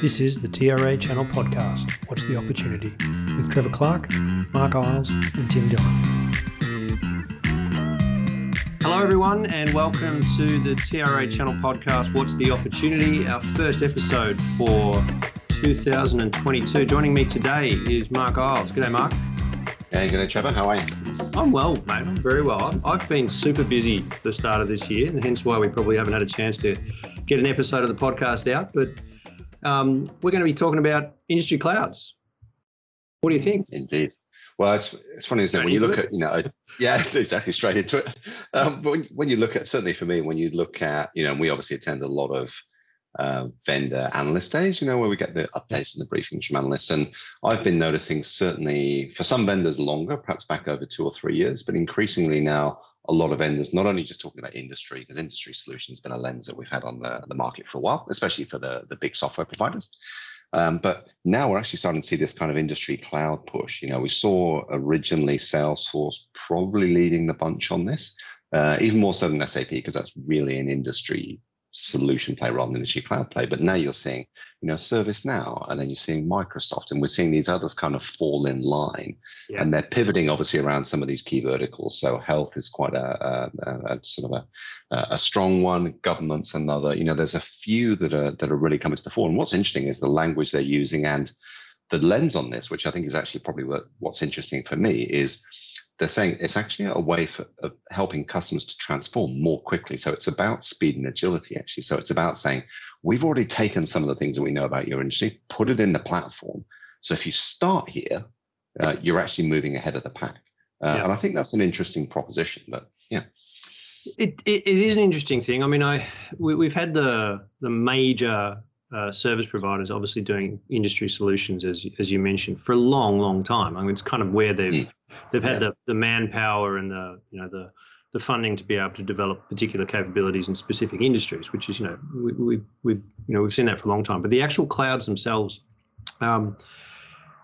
This is the TRA Channel Podcast, What's the Opportunity, with Trevor Clark, Mark Iles, and Tim Dillon. Hello, everyone, and welcome to the TRA Channel Podcast, What's the Opportunity, our first episode for 2022. Joining me today is Mark Iles. G'day, Mark. Hey, g'day, Trevor. How are you? I'm well, mate. I'm very well. I've been super busy the start of this year, and hence why we probably haven't had a chance to get an episode of the podcast out. But um, we're going to be talking about industry clouds. What do you think? Indeed. Well, it's, it's funny, isn't it? When you look at, you know, yeah, exactly, straight into it. Um, but when, when you look at, certainly for me, when you look at, you know, we obviously attend a lot of uh, vendor analyst days, you know, where we get the updates and the briefings from analysts. And I've been noticing certainly for some vendors longer, perhaps back over two or three years, but increasingly now a lot of vendors, not only just talking about industry, because industry solutions been a lens that we've had on the, the market for a while, especially for the, the big software providers. Um, but now we're actually starting to see this kind of industry cloud push. You know, we saw originally Salesforce probably leading the bunch on this, uh, even more so than SAP, because that's really an industry solution play rather than a cloud play. But now you're seeing, you know, ServiceNow, and then you're seeing Microsoft, and we're seeing these others kind of fall in line, yeah. and they're pivoting obviously around some of these key verticals. So health is quite a, a, a sort of a, a strong one. Government's another. You know, there's a few that are that are really coming to the fore. And what's interesting is the language they're using and the lens on this, which I think is actually probably what, what's interesting for me is they're saying it's actually a way for, of helping customers to transform more quickly. So it's about speed and agility, actually. So it's about saying, we've already taken some of the things that we know about your industry, put it in the platform. So if you start here, uh, you're actually moving ahead of the pack. Uh, yeah. And I think that's an interesting proposition. But yeah. It, it, it is an interesting thing. I mean, I we, have had the the major uh, service providers obviously doing industry solutions as as you mentioned for a long, long time. I mean, it's kind of where they've mm they've had yeah. the, the manpower and the you know the the funding to be able to develop particular capabilities in specific industries, which is you know we, we we've you know we've seen that for a long time. But the actual clouds themselves, um,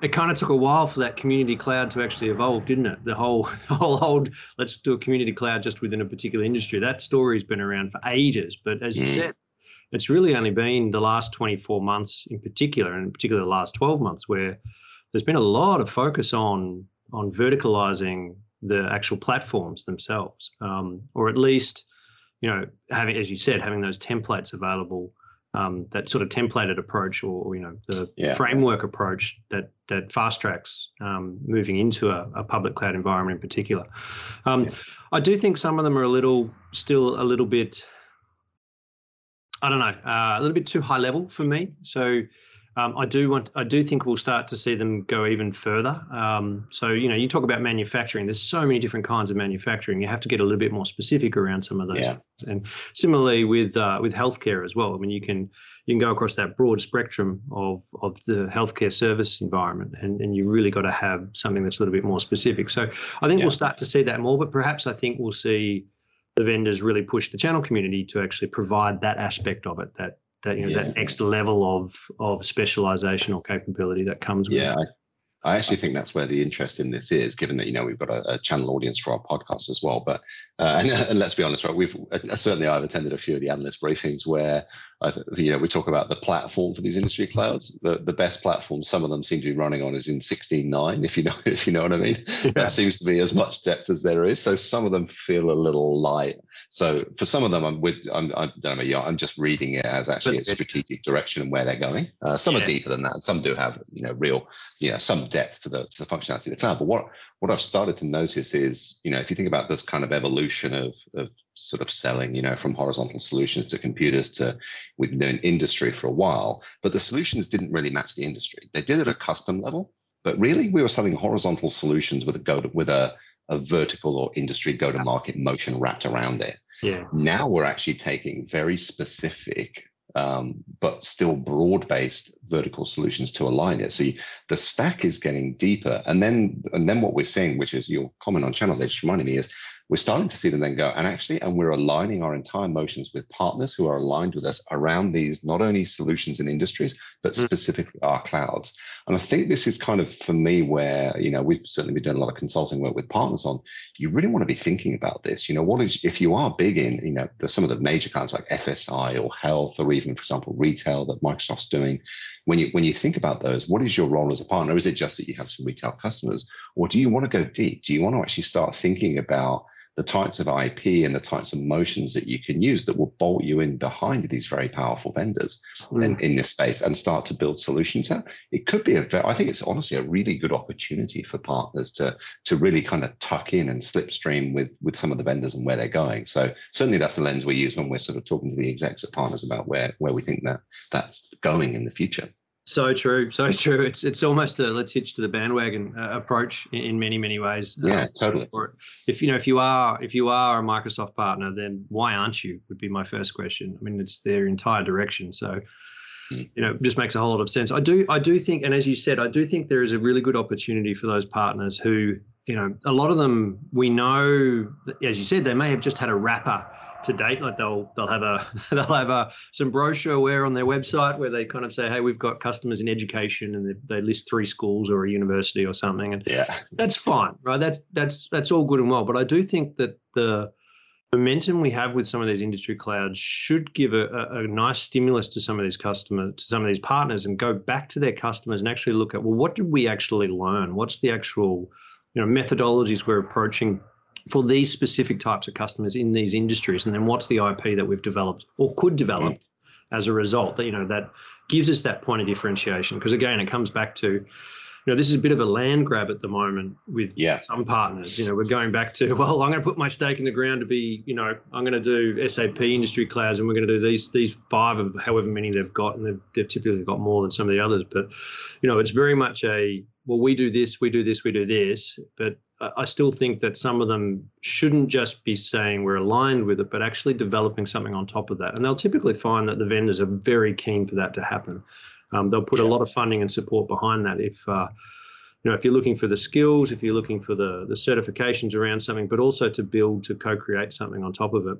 it kind of took a while for that community cloud to actually evolve, didn't it? The whole the whole old let's do a community cloud just within a particular industry. That story's been around for ages, but as you mm. said, it's really only been the last 24 months in particular, and in particular the last 12 months, where there's been a lot of focus on on verticalizing the actual platforms themselves, um, or at least, you know, having, as you said, having those templates available. Um, that sort of templated approach, or you know, the yeah. framework approach that that fast tracks um, moving into a, a, public cloud environment in particular. Um, yeah. I do think some of them are a little, still a little bit. I don't know, uh, a little bit too high level for me. So um, I do want, I do think we'll start to see them go even further. Um, so you know, you talk about manufacturing. There's so many different kinds of manufacturing. You have to get a little bit more specific around some of those. Yeah. And similarly with uh, with healthcare as well. I mean, you can you can go across that broad spectrum of of the healthcare service environment, and and you really got to have something that's a little bit more specific. So I think yeah. we'll start to see that more. But perhaps I think we'll see the vendors really push the channel community to actually provide that aspect of it that that you know yeah. that next level of of specialization or capability that comes with yeah, it. I, I actually think that's where the interest in this is, given that you know we've got a, a channel audience for our podcast as well. But uh, and, and, let's be honest, right? We've uh, certainly I've attended a few of the analyst briefings where I th- you know we talk about the platform for these industry clouds. The the best platform some of them seem to be running on is in 16.9, if you know if you know what I mean. Yeah. That seems to be as much depth as there is. So some of them feel a little light. So for some of them, I'm with I'm I don't know, yeah, I'm just reading it as actually a strategic direction and where they're going. Uh, some yeah. are deeper than that. Some do have you know real you know some depth to the to the functionality of the cloud. But what what I've started to notice is, you know, if you think about this kind of evolution of, of sort of selling, you know, from horizontal solutions to computers to we've known industry for a while, but the solutions didn't really match the industry. They did it at a custom level, but really we were selling horizontal solutions with a go to, with a, a vertical or industry go to market motion wrapped around it. Yeah. Now we're actually taking very specific um, but still broad-based vertical solutions to align it. So you, the stack is getting deeper, and then and then what we're seeing, which is your comment on channel, they just reminded me, is we're starting to see them then go. And actually and we're aligning our entire motions with partners who are aligned with us around these not only solutions and industries but mm. specifically our clouds. And i think this is kind of for me where you know we've certainly been doing a lot of consulting work with partners on you really want to be thinking about this. You know what is if you are big in you know the, some of the major clouds like fsi or health or even for example retail that microsoft's doing when you when you think about those what is your role as a partner? Is it just that you have some retail customers? Or do you want to go deep? Do you want to actually start thinking about the types of IP and the types of motions that you can use that will bolt you in behind these very powerful vendors mm. in, in this space and start to build solutions out. It could be a, I think it's honestly a really good opportunity for partners to to really kind of tuck in and slipstream with with some of the vendors and where they're going. So certainly that's the lens we use when we're sort of talking to the execs at partners about where where we think that that's going in the future. So true, so true. It's it's almost a let's hitch to the bandwagon uh, approach in, in, many many ways. Yeah, um, totally. if you know if you are if you are a Microsoft partner, then why aren't you? Would be my first question. I mean, it's their entire direction. So, hmm. you know, just makes a whole lot of sense. I do I do think, and as you said, I do think there is a really good opportunity for those partners who you know a lot of them we know, as you said, they may have just had a wrapper to date. Like they'll they'll have a they'll have a some brochure on their website where they kind of say, hey, we've got customers in education, and they, they list three schools or a university or something, and yeah, that's fine, right? That's that's that's all good and well. But I do think that the momentum we have with some of these industry clouds should give a, a, a, nice stimulus to some of these customers, to some of these partners, and go back to their customers and actually look at well, what did we actually learn? What's the actual you know methodologies we're approaching for these specific types of customers in these industries? And then what's the ip that we've developed or could develop as a result that you know that gives us that point of differentiation? Because again it comes back to you know this is a bit of a land grab at the moment with yeah. some partners. You know we're going back to well i'm going to put my stake in the ground to be you know i'm going to do sap industry clouds and we're going to do these these five of however many they've got and they've, they've typically got more than some of the others. But you know it's very much a well we do this we do this we do this. But I still think that some of them shouldn't just be saying we're aligned with it, but actually developing something on top of that. And they'll typically find that the vendors are very keen for that to happen. Um, they'll put yeah. a lot of funding and support behind that if. Uh, you know, if you're looking for the skills, if you're looking for the the certifications around something, but also to build to co-create something on top of it,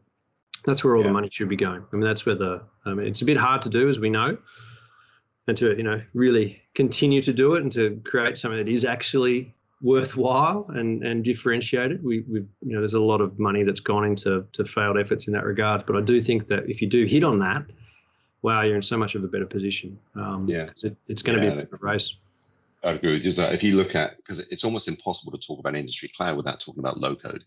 that's where all yeah. the money should be going. I mean, that's where the I mean, it's a bit hard to do, as we know, and to you know really continue to do it and to create something that is actually worthwhile and and differentiated. We we you know there's a lot of money that's gone into to failed efforts in that regard, but I do think that if you do hit on that, wow, you're in so much of a better position. Um, yeah, it, it's going to yeah, be a race. I agree with you. If you look at because it's almost impossible to talk about industry cloud without talking about low code.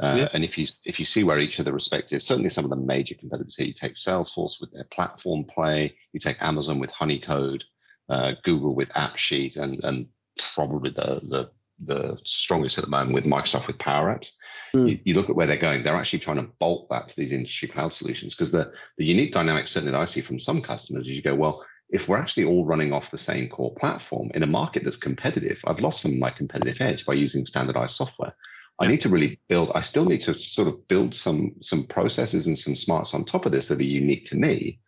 Uh, yeah. And if you if you see where each of the respective, certainly some of the major competitors here, you take Salesforce with their platform play, you take Amazon with Honeycode, uh, Google with AppSheet, and and probably the the the strongest at the moment with Microsoft with Power Apps. Mm. You, you, look at where they're going, they're actually trying to bolt that to these industry cloud solutions because the, the unique dynamic, certainly that I see from some customers, is you go, well, if we're actually all running off the same core platform in a market that's competitive, I've lost some of my competitive edge by using standardized software. I need to really build, I still need to sort of build some some processes and some smarts on top of this that are unique to me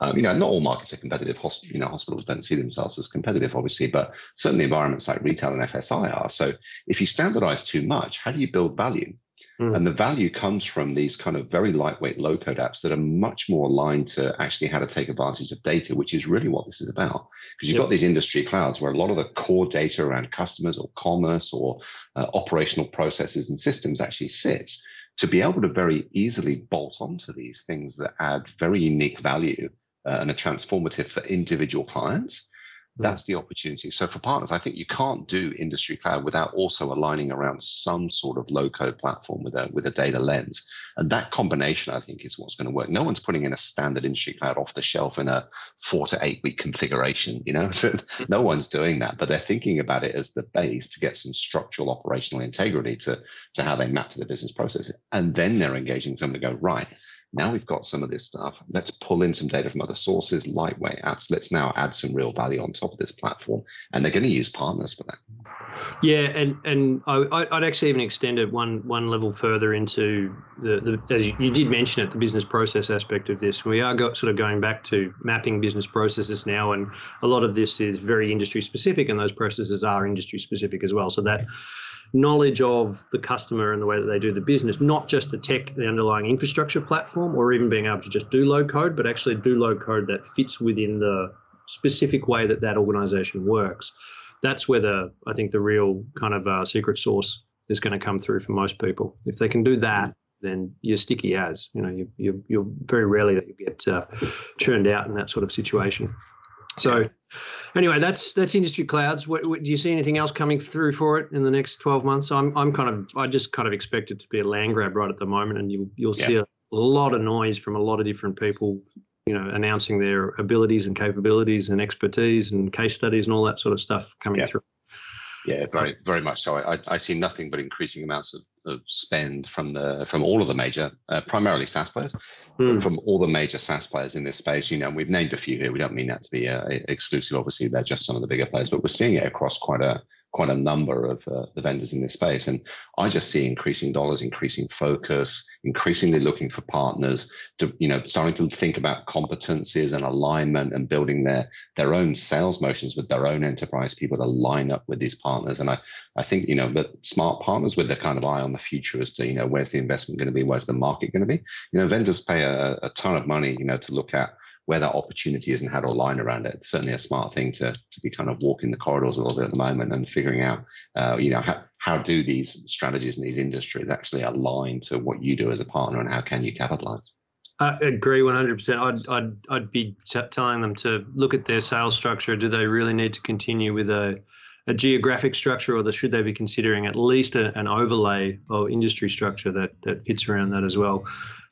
um, you know, not all markets are competitive. Hosp- you know, hospitals don't see themselves as competitive, obviously, but certainly environments like retail and FSI are. So if you standardize too much, how do you build value? Mm. And the value comes from these kind of very lightweight low code apps that are much more aligned to actually how to take advantage of data, which is really what this is about. Because you've yep. got these industry clouds where a lot of the core data around customers or commerce or uh, operational processes and systems actually sits. To be able to very easily bolt onto these things that add very unique value and are transformative for individual clients, hmm. that's the opportunity. So for partners, I think you can't do industry cloud without also aligning around some sort of low code platform with a with a data lens. And that combination, I think, is what's going to work. No one's putting in a standard industry cloud off the shelf in a four to eight week configuration, you know. So no one's doing that, but they're thinking about it as the base to get some structural operational integrity to, to how they map to the business process. And then they're engaging someone to go, right, now we've got some of this stuff. Let's pull in some data from other sources, lightweight apps. Let's now add some real value on top of this platform. And they're going to use partners for that. Yeah, and and I, would actually even extend it one one level further into the, the as you, you, did mention it, the business process aspect of this. We are got, sort of going back to mapping business processes now, and a lot of this is very industry specific, and those processes are industry specific as well. So that knowledge of the customer and the way that they do the business, not just the tech, the underlying infrastructure platform, or even being able to just do low code, but actually do low code that fits within the specific way that that organization works. That's where the I think the real kind of uh, secret sauce is going to come through for most people. If they can do that, then you're sticky as. You know, you, you, you're very rarely that you get uh, churned out in that sort of situation. So, anyway, that's that's industry clouds. What, what, do you see anything else coming through for it in the next 12 months? I'm I'm kind of I just kind of expect it to be a land grab right at the moment, and you you'll yeah. see a lot of noise from a lot of different people. You know, announcing their abilities and capabilities and expertise and case studies and all that sort of stuff coming yeah. through. Yeah, very very much so. I, I see nothing but increasing amounts of, of spend from the from all of the major, uh, primarily SaaS players, mm. from all the major SaaS players in this space. You know, we've named a few here. We don't mean that to be uh, exclusive. Obviously, they're just some of the bigger players, but we're seeing it across quite a quite a number of uh, the vendors in this space. And I just see increasing dollars, increasing focus, increasingly looking for partners to, you know, starting to think about competencies and alignment and building their their own sales motions with their own enterprise people to line up with these partners. And I, I think, you know, but smart partners with the kind of eye on the future as to, you know, where's the investment going to be? Where's the market going to be? You know, vendors pay a, a ton of money, you know, to look at where that opportunity is and how to align around it. It's certainly a smart thing to, to be kind of walking the corridors a little bit at the moment and figuring out, uh, you know, how, how do these strategies in these industries actually align to what you do as a partner and how can you capitalize? I agree 100%. I'd, I'd, I'd be t- telling them to look at their sales structure. Do they really need to continue with a, a geographic structure or should they be considering at least a, an overlay or industry structure that, that fits around that as well?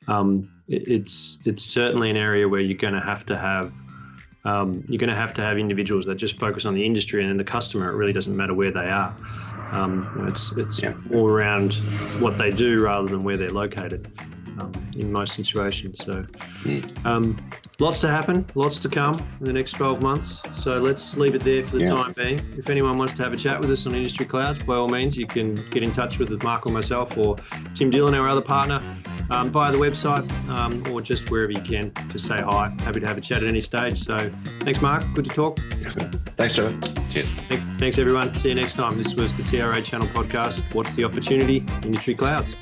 um, it's it's certainly an area where you're going to have to have um, you're going to have to have individuals that just focus on the industry and the customer. It really doesn't matter where they are. Um, it's it's yeah. all around what they do rather than where they're located um, in most situations. So, um, lots to happen, lots to come in the next 12 months. So let's leave it there for the yeah. time being. If anyone wants to have a chat with us on Industry Clouds, by all means, you can get in touch with Mark or myself or Tim Dillon, our other partner, um, via the website um, or just wherever you can. Just say hi. Happy to have a chat at any stage. So thanks, Mark. Good to talk. Thanks, Trevor. Cheers. Thanks, everyone. See you next time. This was the TRA Channel podcast. What's the opportunity? Industry Clouds.